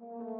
There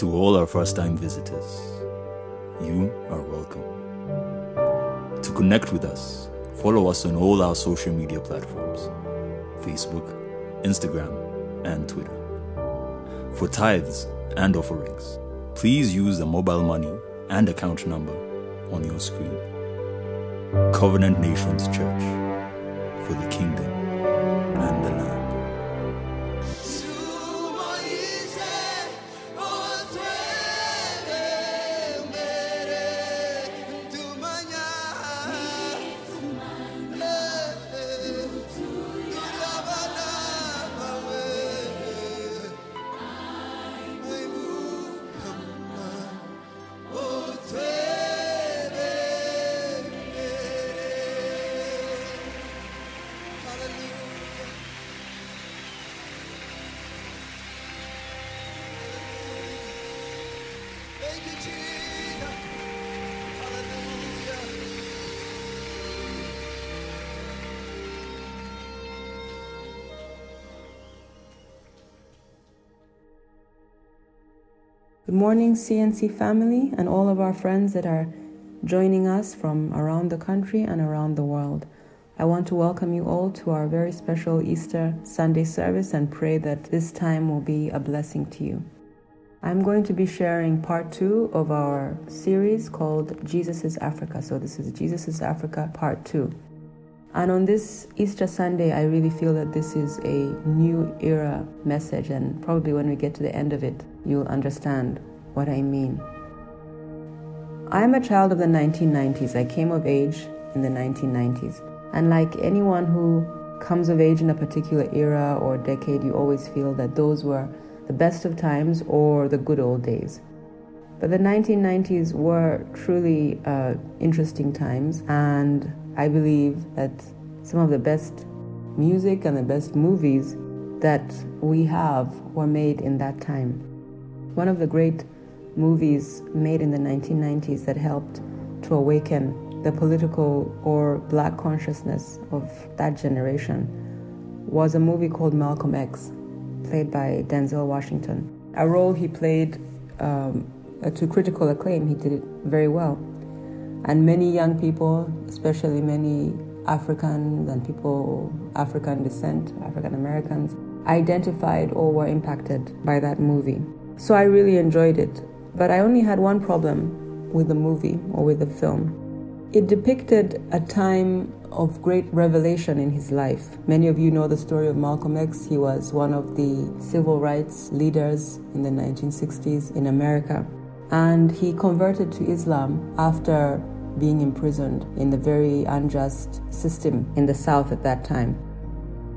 To all our first time visitors, you are welcome. To connect with us, follow us on all our social media platforms Facebook, Instagram, and Twitter. For tithes and offerings, please use the mobile money and account number on your screen. Covenant Nations Church for the kingdom and the Good morning, CNC family, and all of our friends that are joining us from around the country and around the world. I want to welcome you all to our very special Easter Sunday service and pray that this time will be a blessing to you. I'm going to be sharing part two of our series called Jesus is Africa. So, this is Jesus is Africa part two. And on this Easter Sunday, I really feel that this is a new era message, and probably when we get to the end of it, you'll understand what I mean. I'm a child of the 1990s. I came of age in the 1990s. And like anyone who comes of age in a particular era or decade, you always feel that those were the best of times or the good old days. But the 1990s were truly uh, interesting times, and I believe that some of the best music and the best movies that we have were made in that time. One of the great movies made in the 1990s that helped to awaken the political or black consciousness of that generation was a movie called Malcolm X, played by Denzel Washington. A role he played um, to critical acclaim, he did it very well. And many young people, especially many Africans and people African descent, African Americans, identified or were impacted by that movie. So I really enjoyed it. But I only had one problem with the movie or with the film. It depicted a time of great revelation in his life. Many of you know the story of Malcolm X. He was one of the civil rights leaders in the 1960s in America. And he converted to Islam after being imprisoned in the very unjust system in the South at that time.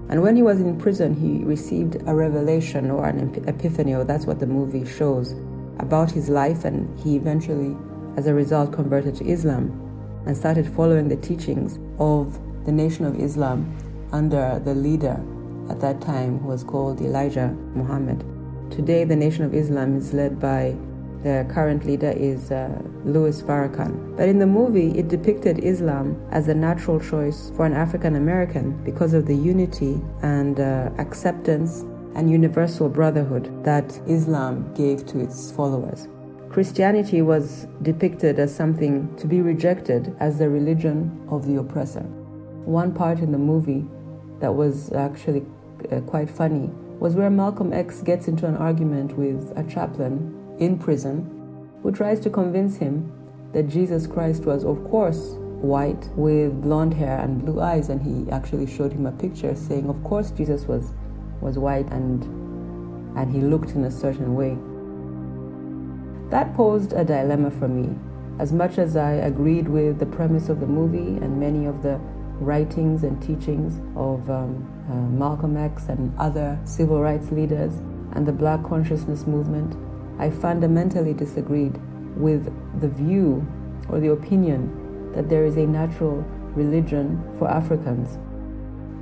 And when he was in prison, he received a revelation or an epiphany, or that's what the movie shows, about his life. And he eventually, as a result, converted to Islam and started following the teachings of the Nation of Islam under the leader at that time who was called Elijah Muhammad. Today, the Nation of Islam is led by the current leader is uh, Louis Farrakhan. But in the movie, it depicted Islam as a natural choice for an African American because of the unity and uh, acceptance and universal brotherhood that Islam gave to its followers. Christianity was depicted as something to be rejected as the religion of the oppressor. One part in the movie that was actually uh, quite funny was where Malcolm X gets into an argument with a chaplain in prison who tries to convince him that Jesus Christ was, of course, white with blonde hair and blue eyes. And he actually showed him a picture saying, of course, Jesus was, was white and, and he looked in a certain way. That posed a dilemma for me. As much as I agreed with the premise of the movie and many of the writings and teachings of um, uh, Malcolm X and other civil rights leaders and the Black consciousness movement, I fundamentally disagreed with the view or the opinion that there is a natural religion for Africans,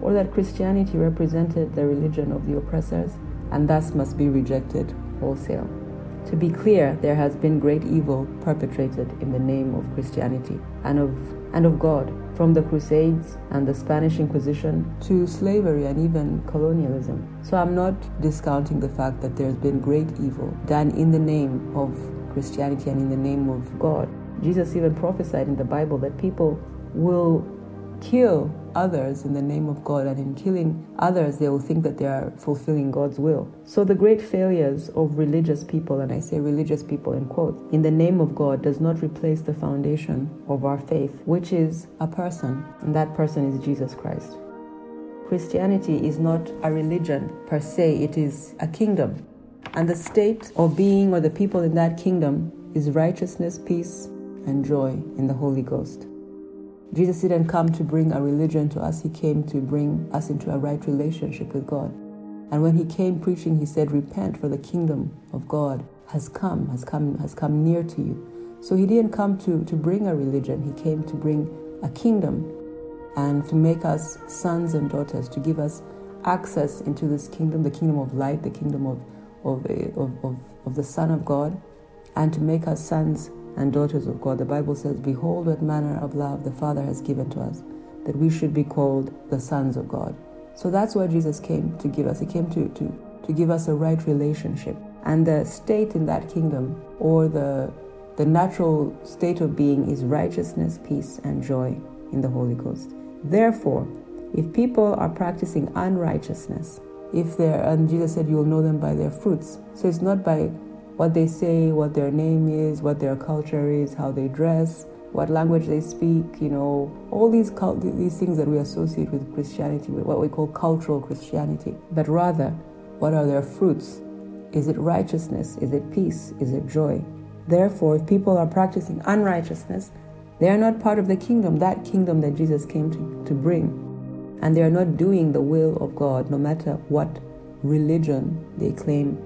or that Christianity represented the religion of the oppressors and thus must be rejected wholesale. To be clear, there has been great evil perpetrated in the name of Christianity and of, and of God from the Crusades and the Spanish Inquisition to slavery and even colonialism. So I'm not discounting the fact that there's been great evil done in the name of Christianity and in the name of God. Jesus even prophesied in the Bible that people will kill others in the name of God, and in killing others, they will think that they are fulfilling God's will. So, the great failures of religious people, and I say religious people in quotes, in the name of God does not replace the foundation of our faith, which is a person, and that person is Jesus Christ. Christianity is not a religion per se, it is a kingdom. And the state or being or the people in that kingdom is righteousness, peace, and joy in the Holy Ghost. Jesus didn't come to bring a religion to us, He came to bring us into a right relationship with God. And when He came preaching, He said, Repent, for the kingdom of God has come, has come, has come near to you. So He didn't come to, to bring a religion, He came to bring a kingdom and to make us sons and daughters, to give us access into this kingdom, the kingdom of light, the kingdom of, of, of, of, of the Son of God, and to make us sons and daughters of God. The Bible says, Behold, what manner of love the Father has given to us, that we should be called the sons of God. So that's why Jesus came to give us. He came to, to, to give us a right relationship. And the state in that kingdom, or the, the natural state of being, is righteousness, peace, and joy in the Holy Ghost. Therefore, if people are practicing unrighteousness, if they're, and Jesus said, you will know them by their fruits. So it's not by what they say, what their name is, what their culture is, how they dress, what language they speak, you know, all these cult- these things that we associate with Christianity, with what we call cultural Christianity. But rather, what are their fruits? Is it righteousness? Is it peace? Is it joy? Therefore, if people are practicing unrighteousness, they are not part of the kingdom, that kingdom that Jesus came to, to bring. And they are not doing the will of God, no matter what religion they claim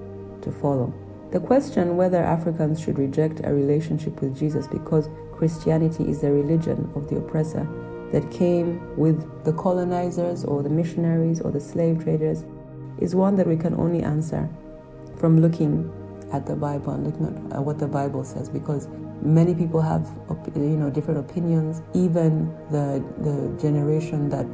to follow. The question whether Africans should reject a relationship with Jesus because Christianity is the religion of the oppressor that came with the colonizers or the missionaries or the slave traders is one that we can only answer from looking at the Bible and looking at what the Bible says because many people have you know different opinions. Even the the generation that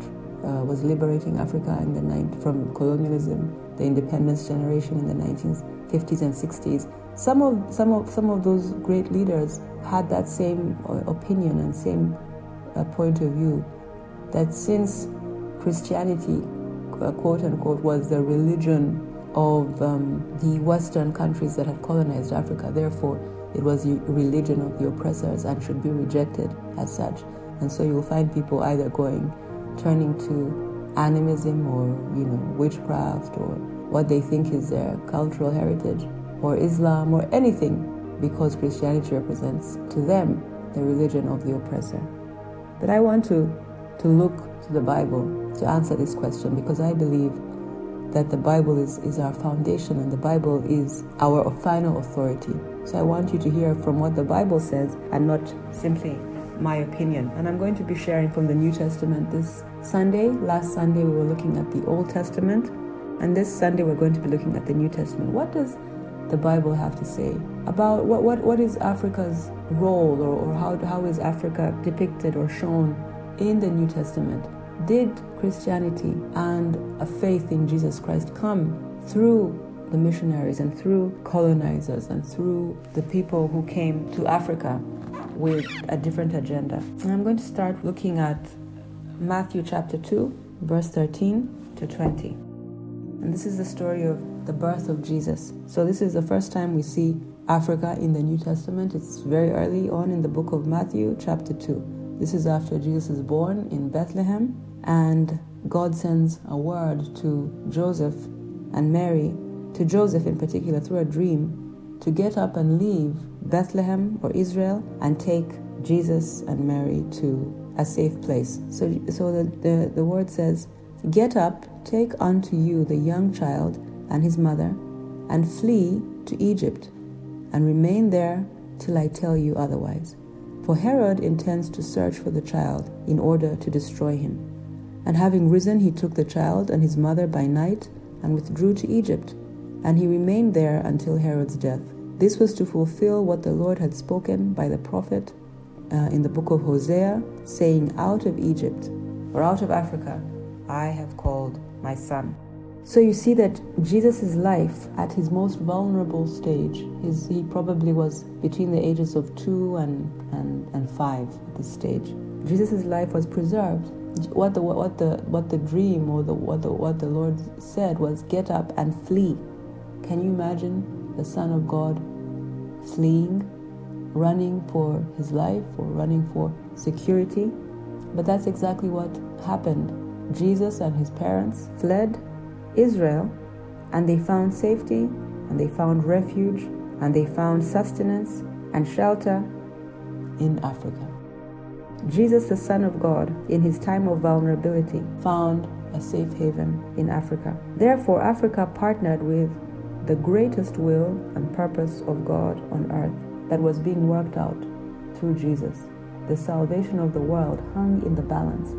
uh, was liberating Africa in the 90s from colonialism the independence generation in the 19th 50s and 60s, some of some of some of those great leaders had that same uh, opinion and same uh, point of view that since Christianity, uh, quote unquote, was the religion of um, the Western countries that had colonized Africa, therefore it was the religion of the oppressors and should be rejected as such. And so you will find people either going, turning to animism or you know witchcraft or what they think is their cultural heritage, or Islam, or anything, because Christianity represents to them the religion of the oppressor. But I want to, to look to the Bible to answer this question because I believe that the Bible is, is our foundation and the Bible is our final authority. So I want you to hear from what the Bible says and not simply my opinion. And I'm going to be sharing from the New Testament this Sunday. Last Sunday, we were looking at the Old Testament. And this Sunday, we're going to be looking at the New Testament. What does the Bible have to say about what, what, what is Africa's role or, or how, how is Africa depicted or shown in the New Testament? Did Christianity and a faith in Jesus Christ come through the missionaries and through colonizers and through the people who came to Africa with a different agenda? And I'm going to start looking at Matthew chapter 2, verse 13 to 20. And this is the story of the birth of Jesus. So, this is the first time we see Africa in the New Testament. It's very early on in the book of Matthew, chapter 2. This is after Jesus is born in Bethlehem, and God sends a word to Joseph and Mary, to Joseph in particular, through a dream, to get up and leave Bethlehem or Israel and take Jesus and Mary to a safe place. So, so the, the, the word says, Get up, take unto you the young child and his mother, and flee to Egypt, and remain there till I tell you otherwise. For Herod intends to search for the child in order to destroy him. And having risen, he took the child and his mother by night and withdrew to Egypt. And he remained there until Herod's death. This was to fulfill what the Lord had spoken by the prophet uh, in the book of Hosea, saying, Out of Egypt or out of Africa, I have called my son. So you see that Jesus' life at his most vulnerable stage, his, he probably was between the ages of two and, and, and five at this stage. Jesus' life was preserved. What the, what the, what the dream or the, what, the, what the Lord said was get up and flee. Can you imagine the Son of God fleeing, running for his life or running for security? But that's exactly what happened. Jesus and his parents fled Israel, and they found safety, and they found refuge, and they found sustenance and shelter in Africa. Jesus, the Son of God, in his time of vulnerability, found a safe haven in Africa. Therefore, Africa partnered with the greatest will and purpose of God on earth that was being worked out through Jesus. The salvation of the world hung in the balance,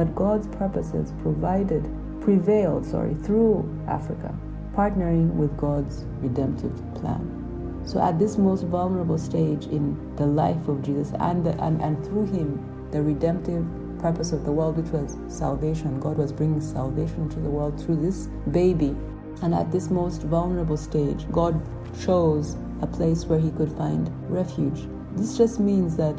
but God's purposes provided prevailed, sorry, through Africa, partnering with God's redemptive plan. So at this most vulnerable stage in the life of Jesus and, the, and, and through him, the redemptive purpose of the world, which was salvation, God was bringing salvation to the world through this baby. And at this most vulnerable stage, God chose a place where he could find refuge. This just means that,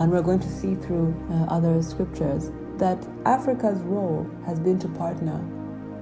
and we're going to see through uh, other scriptures, that Africa's role has been to partner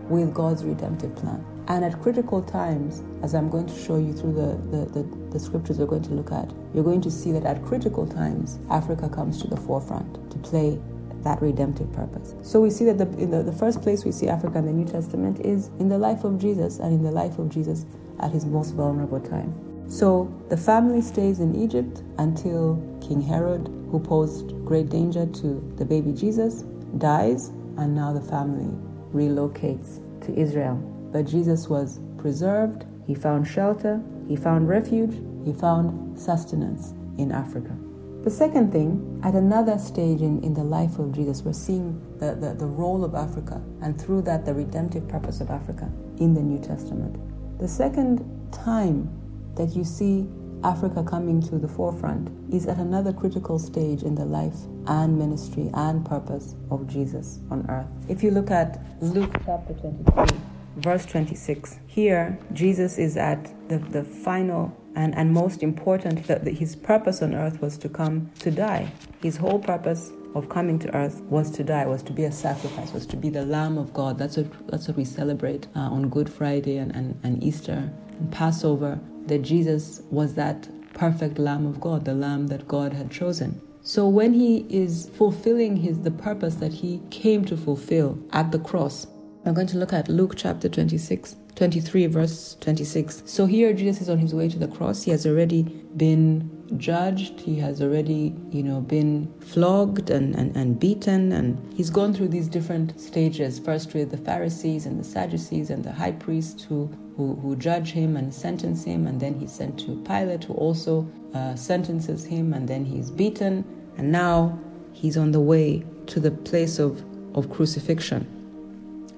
with God's redemptive plan. And at critical times, as I'm going to show you through the, the, the, the, scriptures we're going to look at, you're going to see that at critical times, Africa comes to the forefront to play that redemptive purpose. So we see that the, in the, the first place we see Africa in the New Testament is in the life of Jesus and in the life of Jesus at his most vulnerable time. So the family stays in Egypt until King Herod, who posed great danger to the baby Jesus, dies, and now the family relocates to Israel. But Jesus was preserved, he found shelter, he found refuge, he found sustenance in Africa. The second thing, at another stage in, in the life of Jesus, we're seeing the, the, the role of Africa and through that the redemptive purpose of Africa in the New Testament. The second time that you see Africa coming to the forefront is at another critical stage in the life and ministry and purpose of Jesus on earth. If you look at Luke chapter 23, verse 26, here Jesus is at the, the final and, and most important that his purpose on earth was to come to die. His whole purpose of coming to earth was to die, was to be a sacrifice, was to be the Lamb of God. That's what, that's what we celebrate uh, on Good Friday and, and, and Easter and Passover that Jesus was that perfect Lamb of God, the Lamb that God had chosen. So when he is fulfilling his the purpose that he came to fulfill at the cross, I'm going to look at Luke chapter 26, 23, verse 26. So here Jesus is on his way to the cross. He has already been judged. He has already, you know, been flogged and, and, and beaten. And he's gone through these different stages, first with the Pharisees and the Sadducees and the high priest who who, who judge him and sentence him, and then he's sent to Pilate, who also uh, sentences him, and then he's beaten, and now he's on the way to the place of, of crucifixion.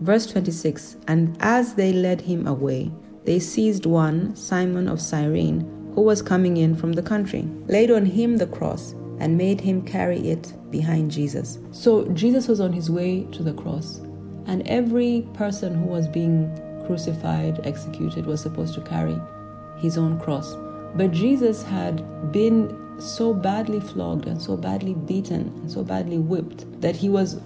Verse 26 And as they led him away, they seized one, Simon of Cyrene, who was coming in from the country, laid on him the cross, and made him carry it behind Jesus. So Jesus was on his way to the cross, and every person who was being crucified, executed, was supposed to carry his own cross. But Jesus had been so badly flogged and so badly beaten and so badly whipped that he was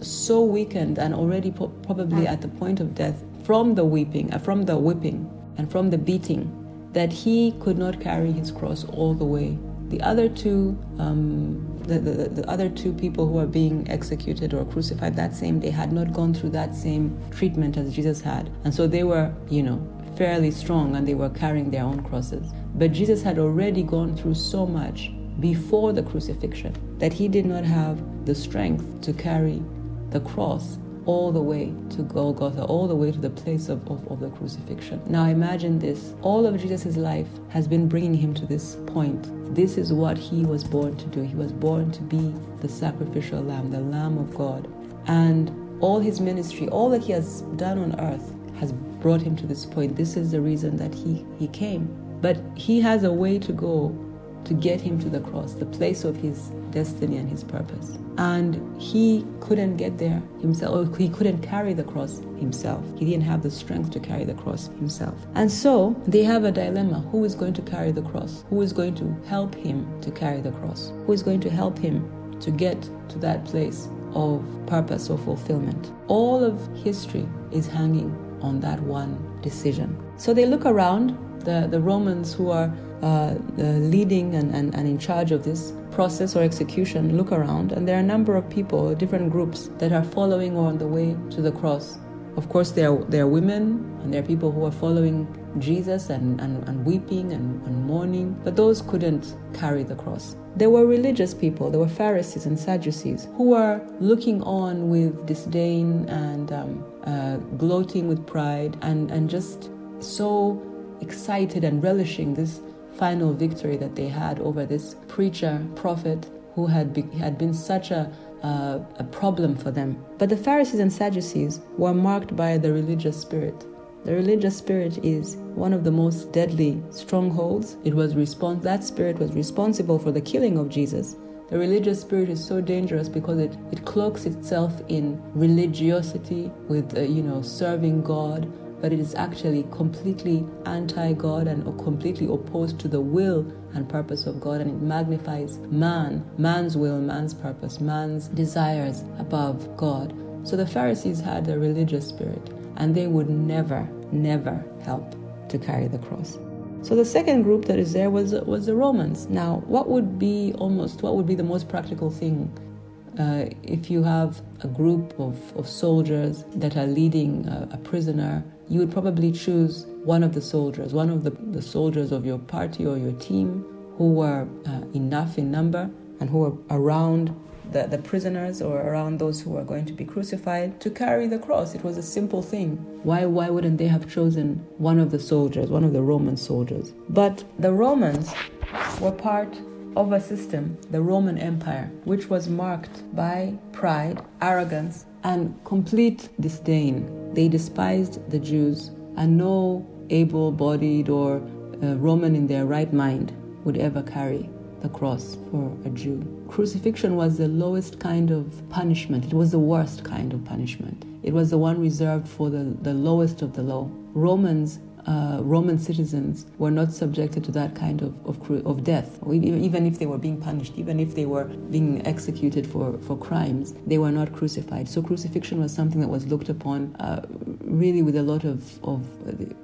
so weakened and already po- probably at the point of death from the weeping, uh, from the whipping and from the beating that he could not carry his cross all the way. The other two um, the, the, the other two people who are being executed or crucified that same day had not gone through that same treatment as Jesus had. And so they were, you know, fairly strong and they were carrying their own crosses. But Jesus had already gone through so much before the crucifixion that he did not have the strength to carry the cross all the way to Golgotha, all the way to the place of, of, of, the crucifixion. Now imagine this. All of Jesus' life has been bringing him to this point. This is what he was born to do. He was born to be the sacrificial lamb, the Lamb of God. And all his ministry, all that he has done on earth, has brought him to this point. This is the reason that he, he came. But he has a way to go to get him to the cross, the place of his destiny and his purpose. And he couldn't get there himself, or he couldn't carry the cross himself. He didn't have the strength to carry the cross himself. And so they have a dilemma who is going to carry the cross? Who is going to help him to carry the cross? Who is going to help him to get to that place of purpose or fulfillment? All of history is hanging on that one decision. So they look around, the, the Romans who are uh, leading and, and, and in charge of this process or execution look around, and there are a number of people, different groups, that are following on the way to the cross. Of course, there are, there are women and there are people who are following Jesus and, and, and weeping and, and mourning, but those couldn't carry the cross. There were religious people, there were Pharisees and Sadducees, who were looking on with disdain and um, uh, gloating with pride and, and just so excited and relishing this final victory that they had over this preacher, prophet, who had, be, had been such a, uh, a problem for them. But the Pharisees and Sadducees were marked by the religious spirit. The religious spirit is one of the most deadly strongholds. It was respons- that spirit was responsible for the killing of Jesus. The religious spirit is so dangerous because it, it cloaks itself in religiosity with, uh, you know, serving God, but it is actually completely anti God and completely opposed to the will and purpose of God, and it magnifies man, man's will, man's purpose, man's desires above God. So the Pharisees had a religious spirit, and they would never, never help to carry the cross. So the second group that is there was was the Romans. Now, what would be almost what would be the most practical thing uh, if you have a group of, of soldiers that are leading a, a, prisoner, you would probably choose one of the soldiers, one of the, the soldiers of your party or your team who were uh, enough in number and who were around the, the prisoners or around those who were going to be crucified to carry the cross. It was a simple thing. Why, why wouldn't they have chosen one of the soldiers, one of the Roman soldiers? But the Romans were part of a system, the Roman Empire, which was marked by pride, arrogance, and complete disdain. They despised the Jews, and no able bodied or uh, Roman in their right mind would ever carry the cross for a Jew. Crucifixion was the lowest kind of punishment, it was the worst kind of punishment. It was the one reserved for the, the lowest of the low. Romans uh, Roman citizens were not subjected to that kind of, of, of death, even if they were being punished, even if they were being executed for, for crimes, they were not crucified. So crucifixion was something that was looked upon uh, really with a lot of, of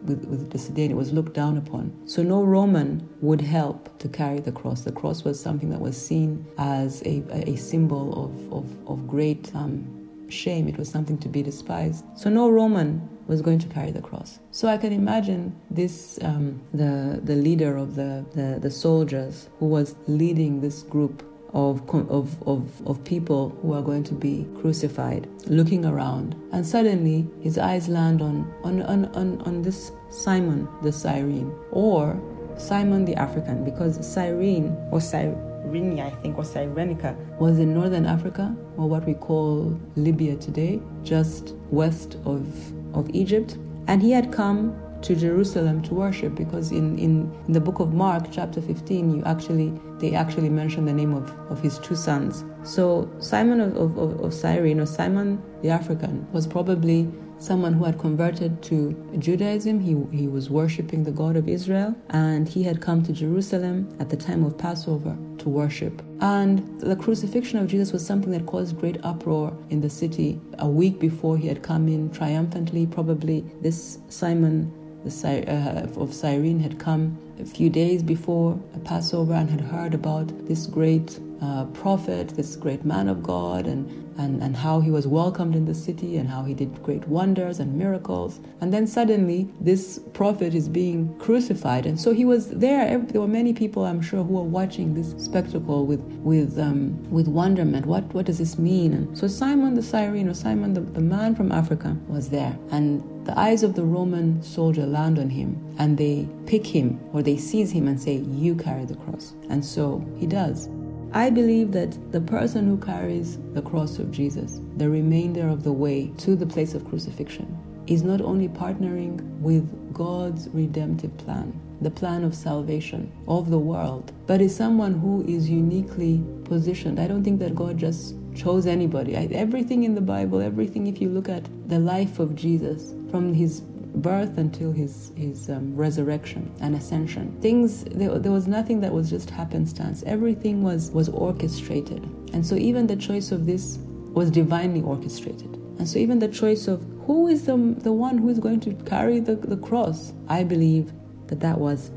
with, with disdain. It was looked down upon. So no Roman would help to carry the cross. The cross was something that was seen as a, a symbol of, of, of great um, shame. It was something to be despised. So no Roman was going to carry the cross. So I can imagine this, um, the, the leader of the, the, the soldiers who was leading this group of, of, of, of people who are going to be crucified, looking around. And suddenly his eyes land on, on, on, on, on this Simon the Cyrene, or Simon the African, because Cyrene or Cyrene, I think, or Cyrenica, was in northern Africa, or what we call Libya today, just west of of Egypt, and he had come to Jerusalem to worship because in, in, in, the book of Mark, chapter 15, you actually they actually mention the name of, of his two sons. So Simon of, of, of Cyrene or Simon the African was probably someone who had converted to Judaism. He, he was worshiping the God of Israel, and he had come to Jerusalem at the time of Passover to worship. And the crucifixion of Jesus was something that caused great uproar in the city. A week before he had come in triumphantly, probably this Simon the, uh, of Cyrene had come a few days before Passover and had heard about this great uh, prophet, this great man of God, and, and, and how he was welcomed in the city and how he did great wonders and miracles. And then suddenly, this prophet is being crucified. And so he was there. There were many people, I'm sure, who were watching this spectacle with, with, um, with wonderment. What, what does this mean? And so Simon the Cyrene, or Simon the, the man from Africa, was there. And the eyes of the Roman soldier land on him and they pick him or they seize him and say, You carry the cross. And so he does. I believe that the person who carries the cross of Jesus, the remainder of the way to the place of crucifixion, is not only partnering with God's redemptive plan, the plan of salvation of the world, but is someone who is uniquely positioned. I don't think that God just chose anybody. Everything in the Bible, everything, if you look at the life of Jesus, from his birth until his his um, resurrection and ascension. Things there, there was nothing that was just happenstance. Everything was was orchestrated, and so even the choice of this was divinely orchestrated. And so even the choice of who is the the one who is going to carry the, the cross, I believe that that was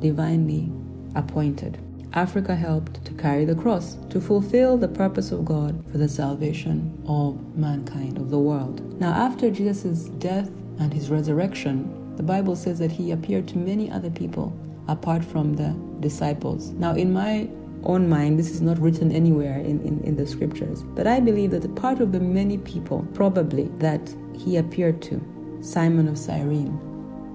divinely appointed. Africa helped to carry the cross, to fulfill the purpose of God for the salvation of mankind, of the world. Now, after Jesus' death and his resurrection, the Bible says that he appeared to many other people apart from the disciples. Now, in my own mind, this is not written anywhere in, in, in the scriptures, but I believe that part of the many people, probably, that he appeared to, Simon of Cyrene,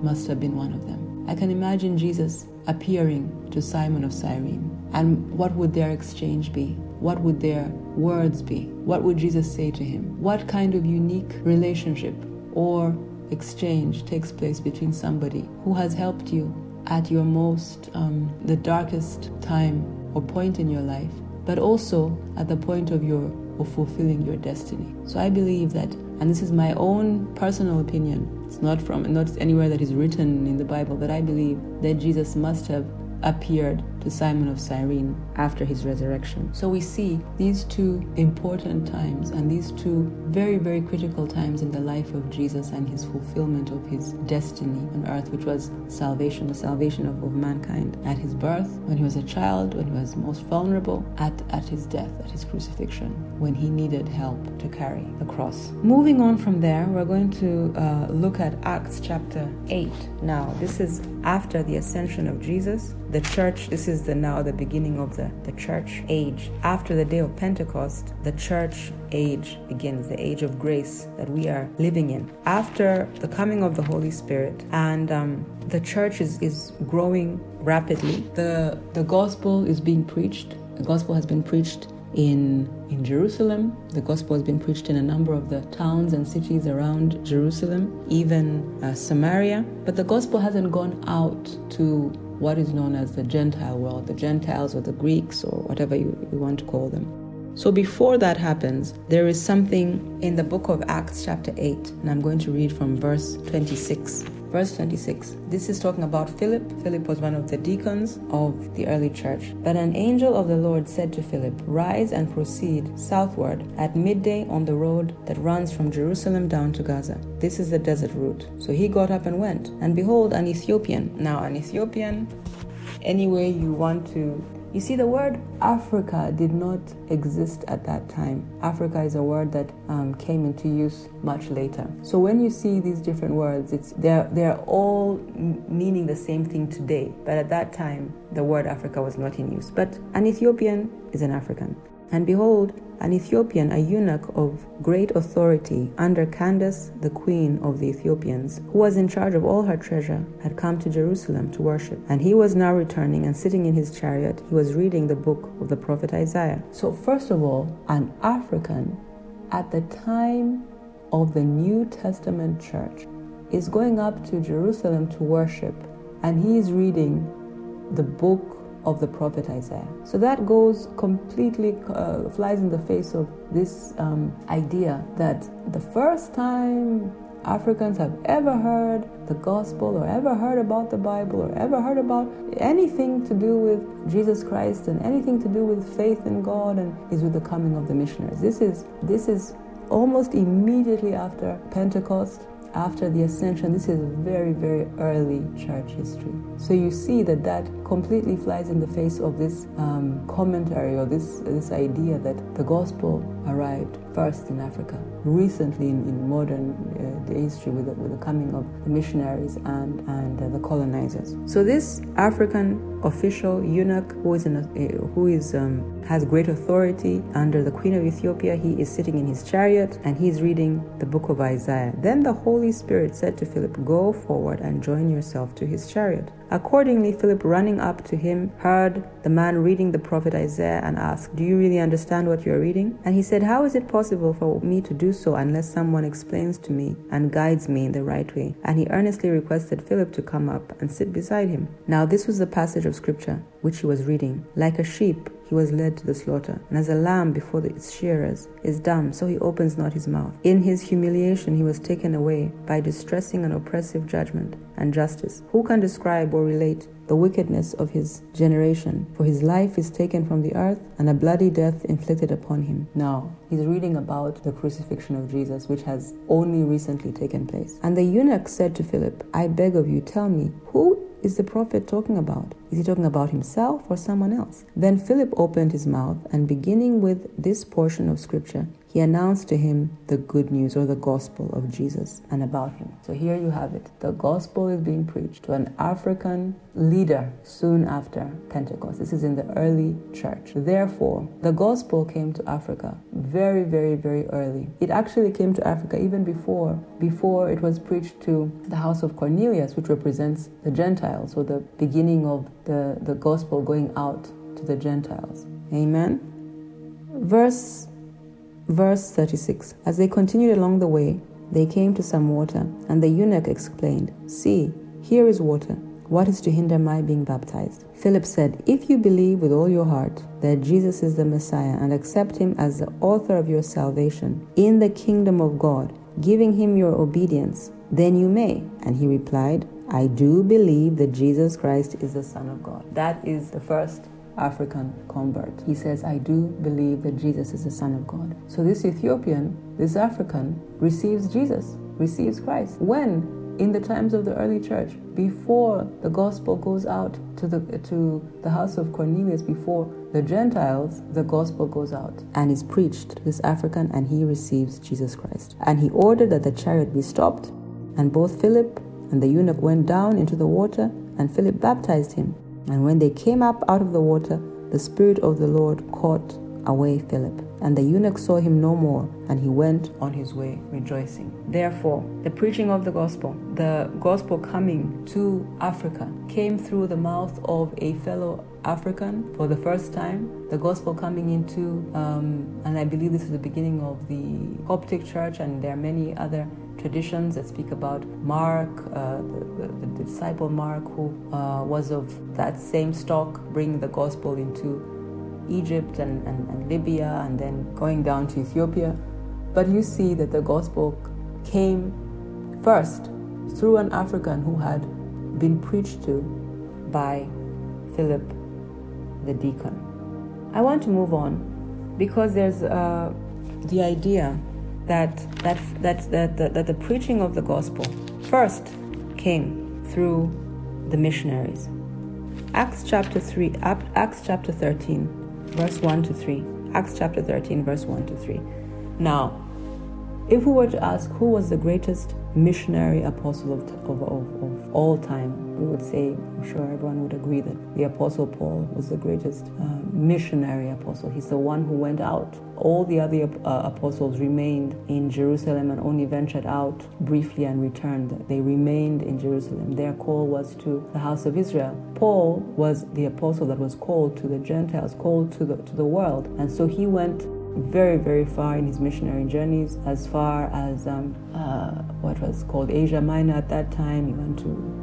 must have been one of them. I can imagine Jesus appearing to Simon of Cyrene. And what would their exchange be? What would their words be? What would Jesus say to him? What kind of unique relationship or exchange takes place between somebody who has helped you at your most, um, the darkest time or point in your life, but also at the point of your of fulfilling your destiny. So I believe that, and this is my own personal opinion. It's not from not anywhere that is written in the Bible, but I believe that Jesus must have appeared to Simon of Cyrene after his resurrection. So we see these two important times and these two very, very critical times in the life of Jesus and his fulfillment of his destiny on earth, which was salvation, the salvation of, of mankind. At his birth, when he was a child, when he was most vulnerable, at, at his death, at his crucifixion, when he needed help to carry the cross. Moving on from there, we're going to uh, look at Acts chapter 8. Now, this is after the ascension of Jesus. The church, this is the now the beginning of the, the church age. After the day of Pentecost, the church age begins, the age of grace that we are living in. After the coming of the Holy Spirit, and um, the church is, is growing rapidly, the, the gospel is being preached. The gospel has been preached in in Jerusalem. The gospel has been preached in a number of the towns and cities around Jerusalem, even uh, Samaria. But the gospel hasn't gone out to what is known as the Gentile world, the Gentiles or the Greeks or whatever you, you want to call them. So before that happens, there is something in the book of Acts, chapter 8, and I'm going to read from verse 26. Verse 26. This is talking about Philip. Philip was one of the deacons of the early church. But an angel of the Lord said to Philip, Rise and proceed southward at midday on the road that runs from Jerusalem down to Gaza. This is the desert route. So he got up and went. And behold, an Ethiopian. Now, an Ethiopian, any way you want to you see, the word Africa did not exist at that time. Africa is a word that um, came into use much later. So when you see these different words, it's they're they're all meaning the same thing today. But at that time, the word Africa was not in use. But an Ethiopian is an African. And behold, an Ethiopian, a eunuch of great authority under Candace, the queen of the Ethiopians, who was in charge of all her treasure, had come to Jerusalem to worship. And he was now returning and sitting in his chariot, he was reading the book of the prophet Isaiah. So, first of all, an African at the time of the New Testament church is going up to Jerusalem to worship, and he is reading the book of the prophet Isaiah. So that goes completely, uh, flies in the face of this um, idea that the first time Africans have ever heard the gospel or ever heard about the Bible or ever heard about anything to do with Jesus Christ and anything to do with faith in God and is with the coming of the missionaries. This is this is almost immediately after Pentecost after the ascension. This is very, very early church history. So you see that that completely flies in the face of this um, commentary or this, this idea that the gospel arrived first in Africa, recently in, in modern uh, history with the, with the coming of the missionaries and, and uh, the colonizers. So this African official eunuch who is, in a, uh, who is um, has great authority under the queen of Ethiopia, he is sitting in his chariot and he's reading the book of Isaiah. Then the Holy Spirit said to Philip, Go forward and join yourself to his chariot. Accordingly, Philip, running up to him, heard the man reading the prophet Isaiah and asked, Do you really understand what you're reading? And he said, said, How is it possible for me to do so unless someone explains to me and guides me in the right way? And he earnestly requested Philip to come up and sit beside him. Now, this was the passage of scripture which he was reading. Like a sheep, he was led to the slaughter, and as a lamb before its shearers is dumb, so he opens not his mouth. In his humiliation, he was taken away by distressing and oppressive judgment and justice. Who can describe or relate the wickedness of his generation, for his life is taken from the earth and a bloody death inflicted upon him. Now, he's reading about the crucifixion of Jesus, which has only recently taken place. And the eunuch said to Philip, I beg of you, tell me, who is the prophet talking about? Is he talking about himself or someone else? Then Philip opened his mouth, and beginning with this portion of scripture, he announced to him the good news or the gospel of Jesus and about him. So here you have it. The gospel is being preached to an African leader soon after Pentecost. This is in the early church. Therefore, the gospel came to Africa very, very, very early. It actually came to Africa even before before it was preached to the house of Cornelius, which represents the Gentiles, or the beginning of the, the gospel going out to the Gentiles. Amen. Verse Verse 36 As they continued along the way, they came to some water, and the eunuch exclaimed, See, here is water. What is to hinder my being baptized? Philip said, If you believe with all your heart that Jesus is the Messiah and accept him as the author of your salvation in the kingdom of God, giving him your obedience, then you may. And he replied, I do believe that Jesus Christ is the Son of God. That is the first African convert. He says, I do believe that Jesus is the Son of God. So this Ethiopian, this African, receives Jesus, receives Christ. When? In the times of the early church, before the gospel goes out to the to the house of Cornelius, before the Gentiles, the gospel goes out and is preached to this African, and he receives Jesus Christ. And he ordered that the chariot be stopped, and both Philip and the eunuch went down into the water, and Philip baptized him. And when they came up out of the water, the Spirit of the Lord caught away Philip. And the eunuch saw him no more, and he went on his way rejoicing. Therefore, the preaching of the gospel, the gospel coming to Africa, came through the mouth of a fellow African for the first time. The gospel coming into, um, and I believe this is the beginning of the Coptic church, and there are many other traditions that speak about Mark, uh, the, the, the, disciple Mark, who uh, was of that same stock, bringing the gospel into Egypt and, and, and Libya and then going down to Ethiopia. But you see that the gospel came first through an African who had been preached to by Philip the deacon. I want to move on because there's uh, the idea that, that, that, that, that, that the preaching of the gospel first came through the missionaries. Acts chapter 3, Acts chapter 13, verse 1 to 3. Acts chapter 13, verse 1 to 3. Now, if we were to ask who was the greatest missionary apostle of, of, of, of, all time, we would say, I'm sure everyone would agree that the Apostle Paul was the greatest uh, missionary apostle. He's the one who went out. All the other uh, apostles remained in Jerusalem and only ventured out briefly and returned. They remained in Jerusalem. Their call was to the house of Israel. Paul was the apostle that was called to the Gentiles, called to the, to the world. And so he went very, very far in his missionary journeys, as far as um, uh, what was called Asia Minor at that time. He went to, to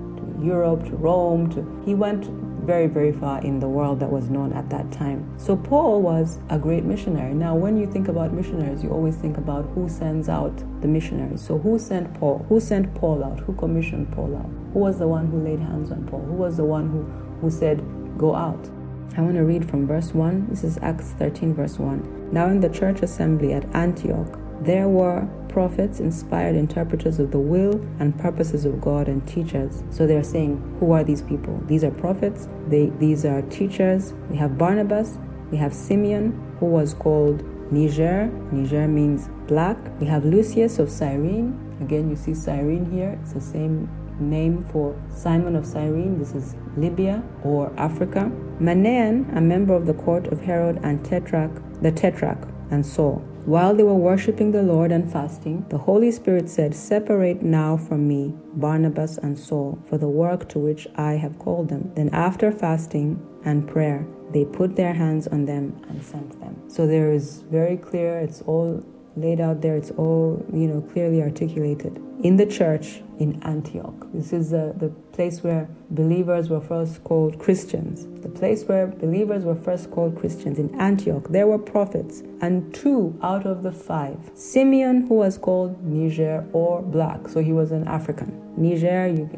Europe, to Rome. To he went very, very far in the world that was known at that time. So Paul was a great missionary. Now, when you think about missionaries, you always think about who sends out the missionaries. So who sent Paul? Who sent Paul out? Who commissioned Paul out? Who was the one who laid hands on Paul? Who was the one who, who said, go out? I want to read from verse 1. This is Acts 13, verse 1. Now, in the church assembly at Antioch, there were prophets, inspired interpreters of the will and purposes of God, and teachers. So they're saying, Who are these people? These are prophets, they, these are teachers. We have Barnabas, we have Simeon, who was called Niger. Niger means black. We have Lucius of Cyrene. Again, you see Cyrene here. It's the same name for Simon of Cyrene. This is Libya or Africa. Manaen, a member of the court of Herod and Tetrarch, the Tetrarch, and Saul. While they were worshiping the Lord and fasting, the Holy Spirit said, Separate now from me Barnabas and Saul for the work to which I have called them. Then, after fasting and prayer, they put their hands on them and sent them. So there is very clear, it's all laid out there, it's all, you know, clearly articulated. In the church in Antioch. This is the, the place where believers were first called Christians. The place where believers were first called Christians in Antioch. There were prophets, and two out of the five. Simeon, who was called Niger or Black, so he was an African. Niger, you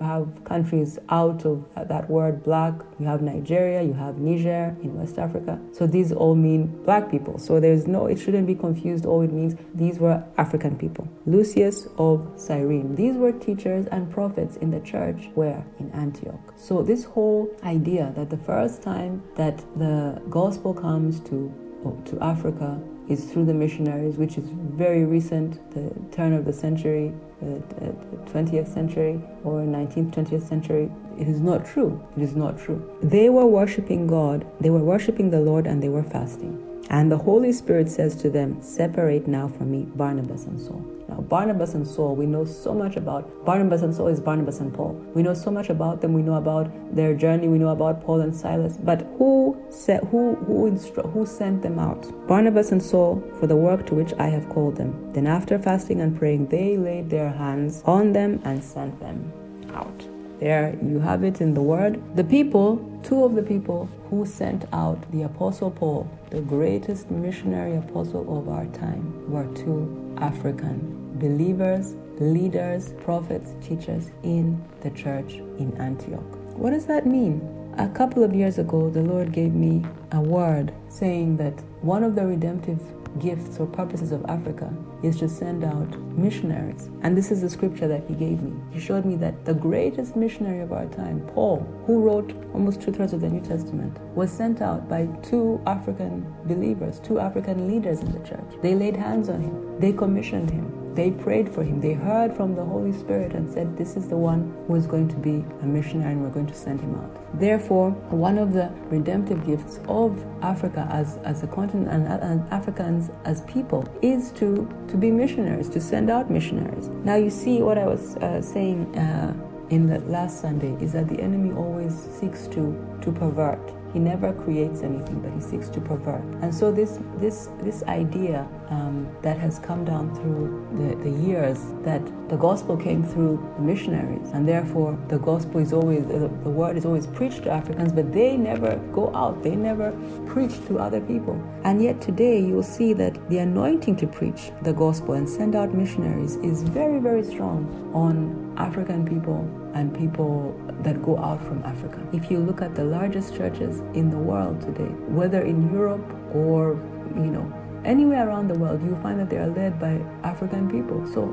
have countries out of that word black. You have Nigeria, you have Niger in West Africa. So these all mean black people. So there's no, it shouldn't be confused. All it means these were African people. Lucius of Cyrene. These were teachers and prophets in the church where? In Antioch. So this whole idea that the first time that the gospel comes to oh, to Africa is through the missionaries, which is very recent, the turn of the century, uh, uh, the 20th century or 19th, 20th century. It is not true. It is not true. They were worshiping God, they were worshiping the Lord, and they were fasting. And the Holy Spirit says to them, Separate now from me Barnabas and Saul. Now, Barnabas and Saul, we know so much about. Barnabas and Saul is Barnabas and Paul. We know so much about them. We know about their journey. We know about Paul and Silas. But who said, who who instru- who sent them out? Barnabas and Saul for the work to which I have called them. Then, after fasting and praying, they laid their hands on them and sent them out. There you have it in the word. The people, two of the people who sent out the Apostle Paul, the greatest missionary apostle of our time, were two African believers, leaders, prophets, teachers in the church in Antioch. What does that mean? A couple of years ago, the Lord gave me a word saying that one of the redemptive gifts or purposes of Africa is to send out missionaries. And this is the scripture that he gave me. He showed me that the greatest missionary of our time, Paul, who wrote almost two thirds of the New Testament, was sent out by two African believers, two African leaders in the church. They laid hands on him, they commissioned him, they prayed for him. They heard from the Holy Spirit and said, This is the one who is going to be a missionary and we're going to send him out. Therefore, one of the redemptive gifts of Africa as, as a continent and, and Africans as people is to, to be missionaries, to send out missionaries. Now, you see what I was uh, saying uh, in the last Sunday is that the enemy always seeks to, to pervert he never creates anything, but he seeks to pervert. And so this this this idea um, that has come down through the, the years that the gospel came through the missionaries, and therefore the gospel is always the, the word is always preached to Africans, but they never go out. They never preach to other people. And yet today you will see that the anointing to preach the gospel and send out missionaries is very very strong on African people and people that go out from Africa. If you look at the largest churches in the world today, whether in Europe or, you know, anywhere around the world, you find that they are led by African people. So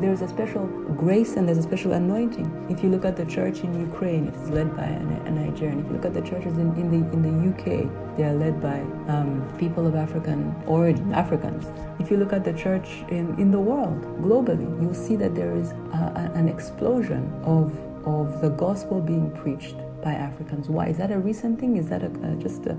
there's a special grace and there's a special anointing. If you look at the church in Ukraine, it is led by a, Nigerian. If you look at the churches in, in the in the UK, they are led by um, people of African origin, Africans. If you look at the church in, in the world, globally, you'll see that there is a, an explosion of of the gospel being preached by Africans. Why? Is that a recent thing? Is that a, a, just a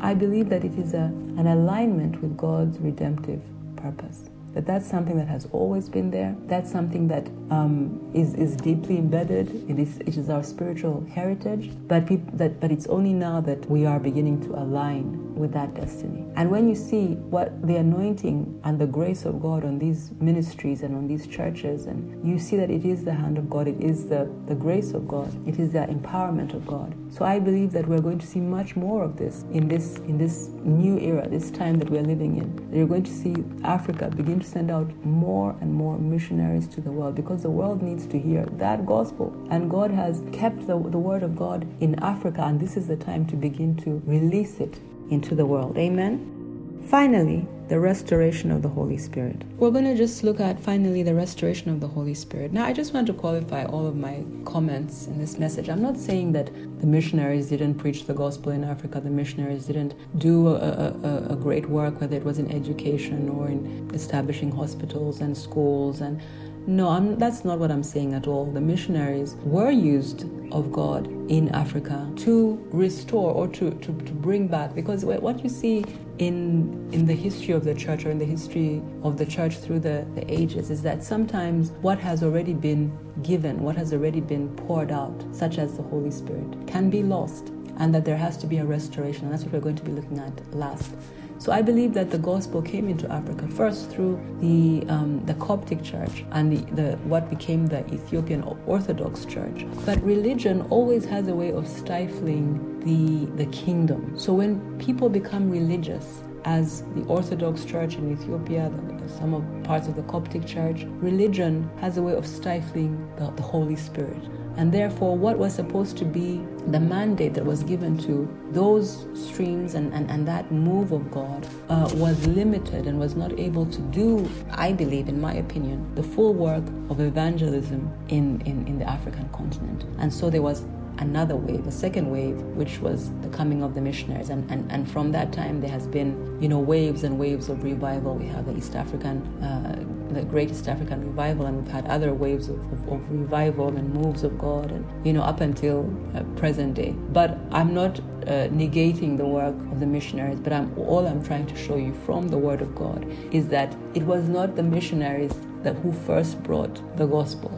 I believe that it is a, an alignment with God's redemptive purpose. That that's something that has always been there. That's something that um, is is deeply embedded. It is it is our spiritual heritage. But peop- that but it's only now that we are beginning to align with that destiny. And when you see what the anointing and the grace of God on these ministries and on these churches, and you see that it is the hand of God, it is the, the grace of God, it is the empowerment of God. So I believe that we're going to see much more of this in this in this new era, this time that we're living in. You're going to see Africa begin to send out more and more missionaries to the world because the world needs to hear that gospel. And God has kept the, the word of God in Africa, and this is the time to begin to release it into the world. Amen. Finally, the restoration of the Holy Spirit. We're going to just look at finally the restoration of the Holy Spirit. Now, I just want to qualify all of my comments in this message. I'm not saying that the missionaries didn't preach the gospel in Africa, the missionaries didn't do a, a, a great work, whether it was in education or in establishing hospitals and schools and no, I'm, that's not what I'm saying at all. The missionaries were used of God in Africa to restore or to, to, to bring back. Because what you see in, in the history of the church or in the history of the church through the, the ages is that sometimes what has already been given, what has already been poured out, such as the Holy Spirit, can be lost and that there has to be a restoration. And that's what we're going to be looking at last. So I believe that the gospel came into Africa first through the um, the Coptic Church and the, the what became the Ethiopian Orthodox Church. But religion always has a way of stifling the the kingdom. So when people become religious, as the Orthodox Church in Ethiopia, the, some of parts of the Coptic Church, religion has a way of stifling the, the Holy Spirit. And therefore, what was supposed to be the mandate that was given to those streams and, and, and that move of God uh, was limited and was not able to do, I believe, in my opinion, the full work of evangelism in, in, in the African continent. And so there was another wave, a second wave, which was the coming of the missionaries. And, and, and from that time, there has been, you know, waves and waves of revival. We have the East African, uh, the Great East African Revival, and we've had other waves of, of, of revival and moves of God, and, you know, up until uh, present day. But I'm not uh, negating the work of the missionaries, but I'm, all I'm trying to show you from the Word of God is that it was not the missionaries that who first brought the gospel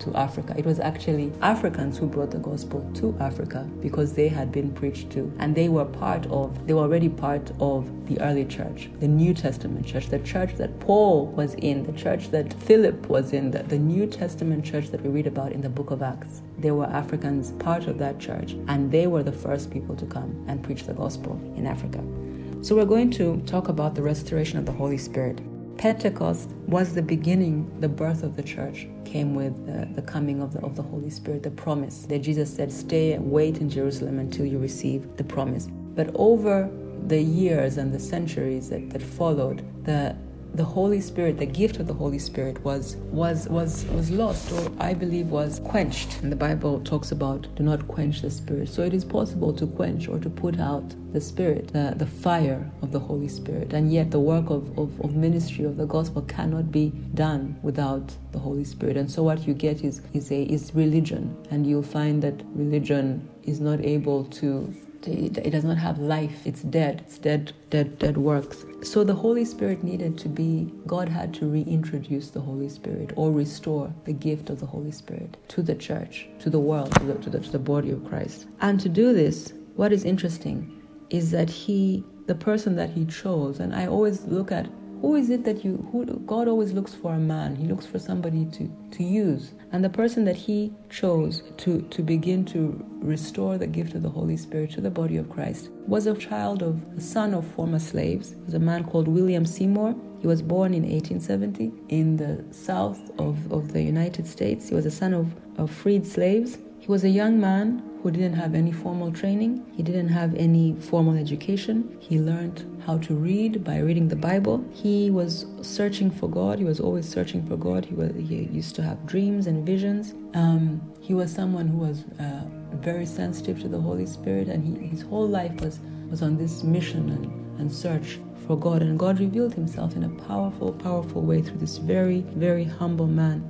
to Africa. It was actually Africans who brought the gospel to Africa because they had been preached to and they were part of, they were already part of the early church, the New Testament church, the church that Paul was in, the church that Philip was in, the, the New Testament church that we read about in the book of Acts. There were Africans part of that church and they were the first people to come and preach the gospel in Africa. So we're going to talk about the restoration of the Holy Spirit. Pentecost was the beginning, the birth of the church came with the, the coming of the, of the Holy Spirit, the promise that Jesus said, Stay and wait in Jerusalem until you receive the promise. But over the years and the centuries that, that followed, the the Holy Spirit, the gift of the Holy Spirit was was was was lost or I believe was quenched. And the Bible talks about do not quench the spirit. So it is possible to quench or to put out the spirit, the, the fire of the Holy Spirit. And yet the work of, of, of ministry of the gospel cannot be done without the Holy Spirit. And so what you get is is a is religion. And you'll find that religion is not able to it does not have life. It's dead. It's dead, dead, dead works. So the Holy Spirit needed to be, God had to reintroduce the Holy Spirit or restore the gift of the Holy Spirit to the church, to the world, to the, to the, to the body of Christ. And to do this, what is interesting is that He, the person that He chose, and I always look at who is it that you who god always looks for a man. He looks for somebody to to use. And the person that he chose to to begin to restore the gift of the holy spirit to the body of christ was a child of a son of former slaves. It was a man called william seymour. He was born in 1870 in the south of, of the united states. He was a son of, of freed slaves. He was a young man who didn't have any formal training. He didn't have any formal education. He learned how to read by reading the Bible. He was searching for God. He was always searching for God. He, was, he used to have dreams and visions. Um, he was someone who was uh, very sensitive to the Holy Spirit, and he, his whole life was, was on this mission and, and search for God. And God revealed himself in a powerful, powerful way through this very, very humble man.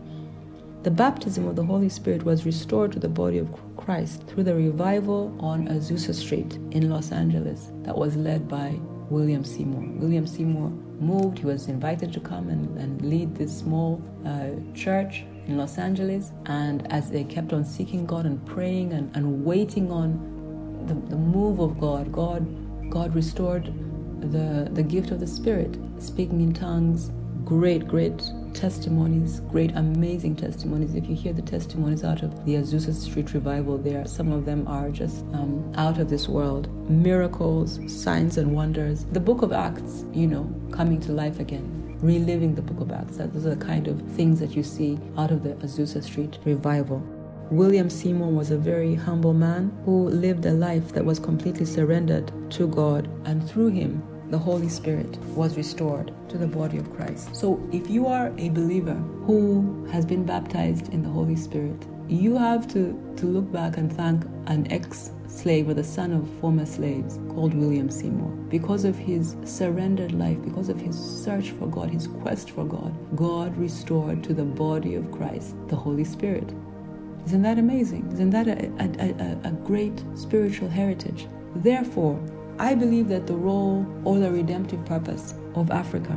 The baptism of the Holy Spirit was restored to the body of Christ through the revival on Azusa Street in Los Angeles that was led by William Seymour. William Seymour moved, he was invited to come and, and lead this small uh, church in Los Angeles. And as they kept on seeking God and praying and, and waiting on the, the move of God, God, God restored the, the gift of the Spirit, speaking in tongues, great, great testimonies, great, amazing testimonies. If you hear the testimonies out of the Azusa Street Revival, there, some of them are just um, out of this world. Miracles, signs, and wonders. The book of Acts, you know, coming to life again, reliving the book of Acts. Those are the kind of things that you see out of the Azusa Street Revival. William Seymour was a very humble man who lived a life that was completely surrendered to God, and through him, the Holy Spirit was restored to the body of Christ. So if you are a believer who has been baptized in the Holy Spirit, you have to, to look back and thank an ex slave or the son of former slaves called William Seymour. Because of his surrendered life, because of his search for God, his quest for God, God restored to the body of Christ the Holy Spirit. Isn't that amazing? Isn't that a, a, a, a great spiritual heritage? Therefore, I believe that the role or the redemptive purpose of Africa.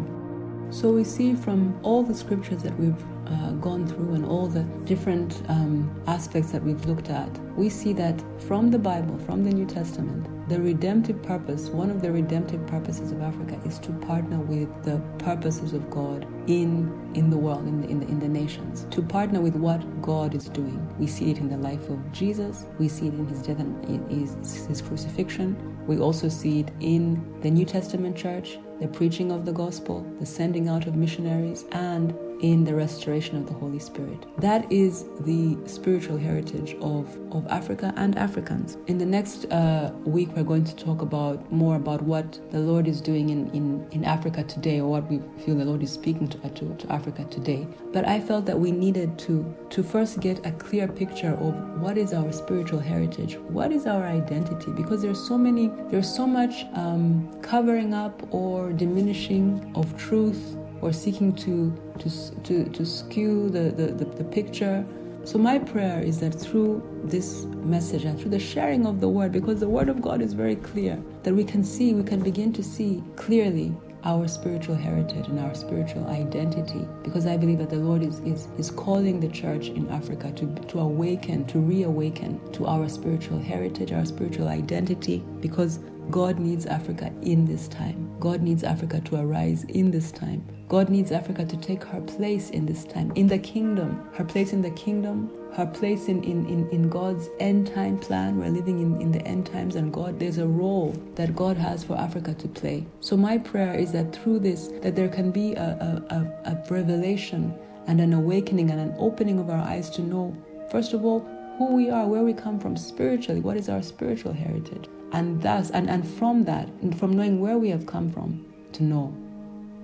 So we see from all the scriptures that we've uh, gone through and all the different um, aspects that we've looked at, we see that from the Bible, from the New Testament, the redemptive purpose, one of the redemptive purposes of Africa is to partner with the purposes of God in in the world, in the, in the, in the nations, to partner with what God is doing. We see it in the life of Jesus, we see it in his death and his, his crucifixion, we also see it in the New Testament church, the preaching of the gospel, the sending out of missionaries, and in the restoration of the Holy Spirit. That is the spiritual heritage of, of Africa and Africans. In the next uh, week, we're going to talk about more about what the Lord is doing in, in, in Africa today, or what we feel the Lord is speaking to, to, to Africa today. But I felt that we needed to, to first get a clear picture of what is our spiritual heritage, what is our identity, because there's so many, there's so much um, covering up or diminishing of truth or seeking to, to, to, to skew the, the, the, the picture. So, my prayer is that through this message and through the sharing of the word, because the word of God is very clear, that we can see, we can begin to see clearly our spiritual heritage and our spiritual identity because I believe that the Lord is, is, is calling the church in Africa to, to awaken, to reawaken to our spiritual heritage, our spiritual identity because God needs Africa in this time. God needs Africa to arise in this time. God needs Africa to take her place in this time, in the kingdom, her place in the kingdom, her place in, in, in, in God's end time plan. We're living in, in the end times, and God, there's a role that God has for Africa to play. So, my prayer is that through this, that there can be a, a, a, a revelation and an awakening and an opening of our eyes to know, first of all, who we are, where we come from spiritually, what is our spiritual heritage. And thus, and, and from that, and from knowing where we have come from, to know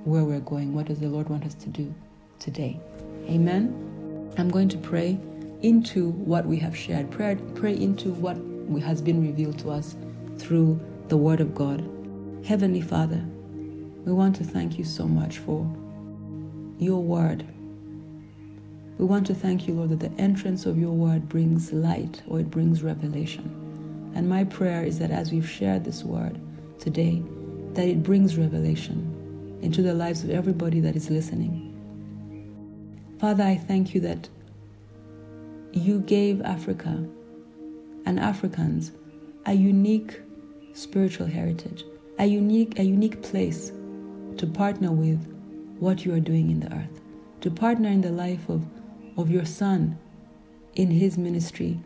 where we're going. What does the Lord want us to do today? Amen. I'm going to pray into what we have shared. Pray, pray into what has been revealed to us through the Word of God. Heavenly Father, we want to thank you so much for your Word. We want to thank you, Lord, that the entrance of your Word brings light or it brings revelation. And my prayer is that as we've shared this Word today, that it brings revelation into the lives of everybody that is listening. Father, I thank you that you gave Africa and Africans a unique spiritual heritage, a unique, a unique place to partner with what you are doing in the earth, to partner in the life of, of your son in his ministry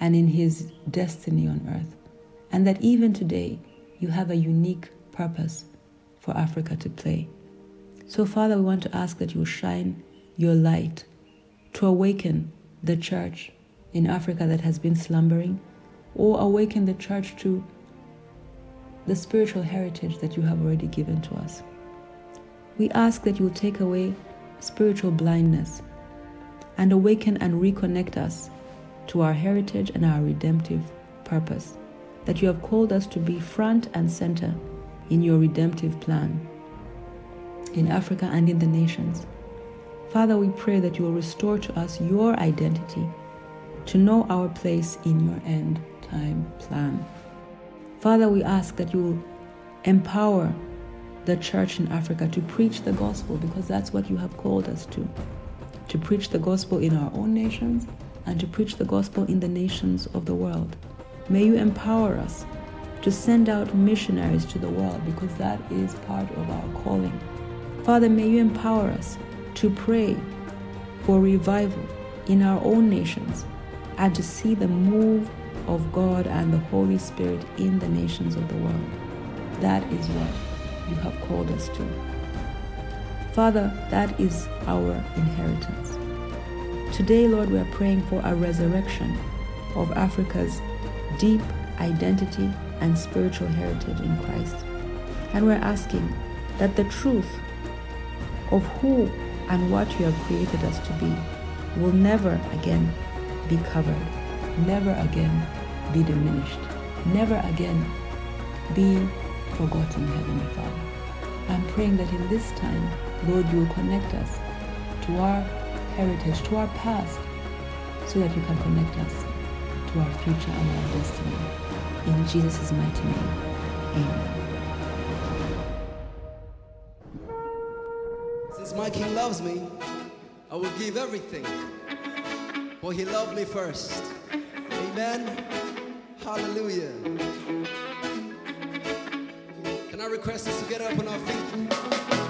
and in his destiny on earth. And that even today you have a unique purpose for Africa to play. So, Father, we want to ask that you shine your light to awaken the church in Africa that has been slumbering, or awaken the church to the spiritual heritage that you have already given to us. We ask that you will take away spiritual blindness and awaken and reconnect us to our heritage and our redemptive purpose, that you have called us to be front and center in your redemptive plan in Africa and in the nations. Father, we pray that you will restore to us your identity to know our place in your end time plan. Father, we ask that you will empower the church in Africa to preach the gospel because that's what you have called us to. To preach the gospel in our own nations and to preach the gospel in the nations of the world. May you empower us to send out missionaries to the world because that is part of our calling. Father, may you empower us to pray for revival in our own nations and to see the move of God and the Holy Spirit in the nations of the world. That is what you have called us to. Father, that is our inheritance. Today, Lord, we are praying for a resurrection of Africa's deep identity and spiritual heritage in Christ. And we're asking that the truth of who and what you have created us to be will never again be covered, never again be diminished, never again be forgotten, Heavenly Father. I'm praying that in this time, Lord, you will connect us to our heritage, to our past, so that you can connect us to our future and our destiny. In Jesus' mighty name, amen. Since my King loves me, I will give everything, for he loved me first. Amen. Hallelujah. Can I request us to get up on our feet?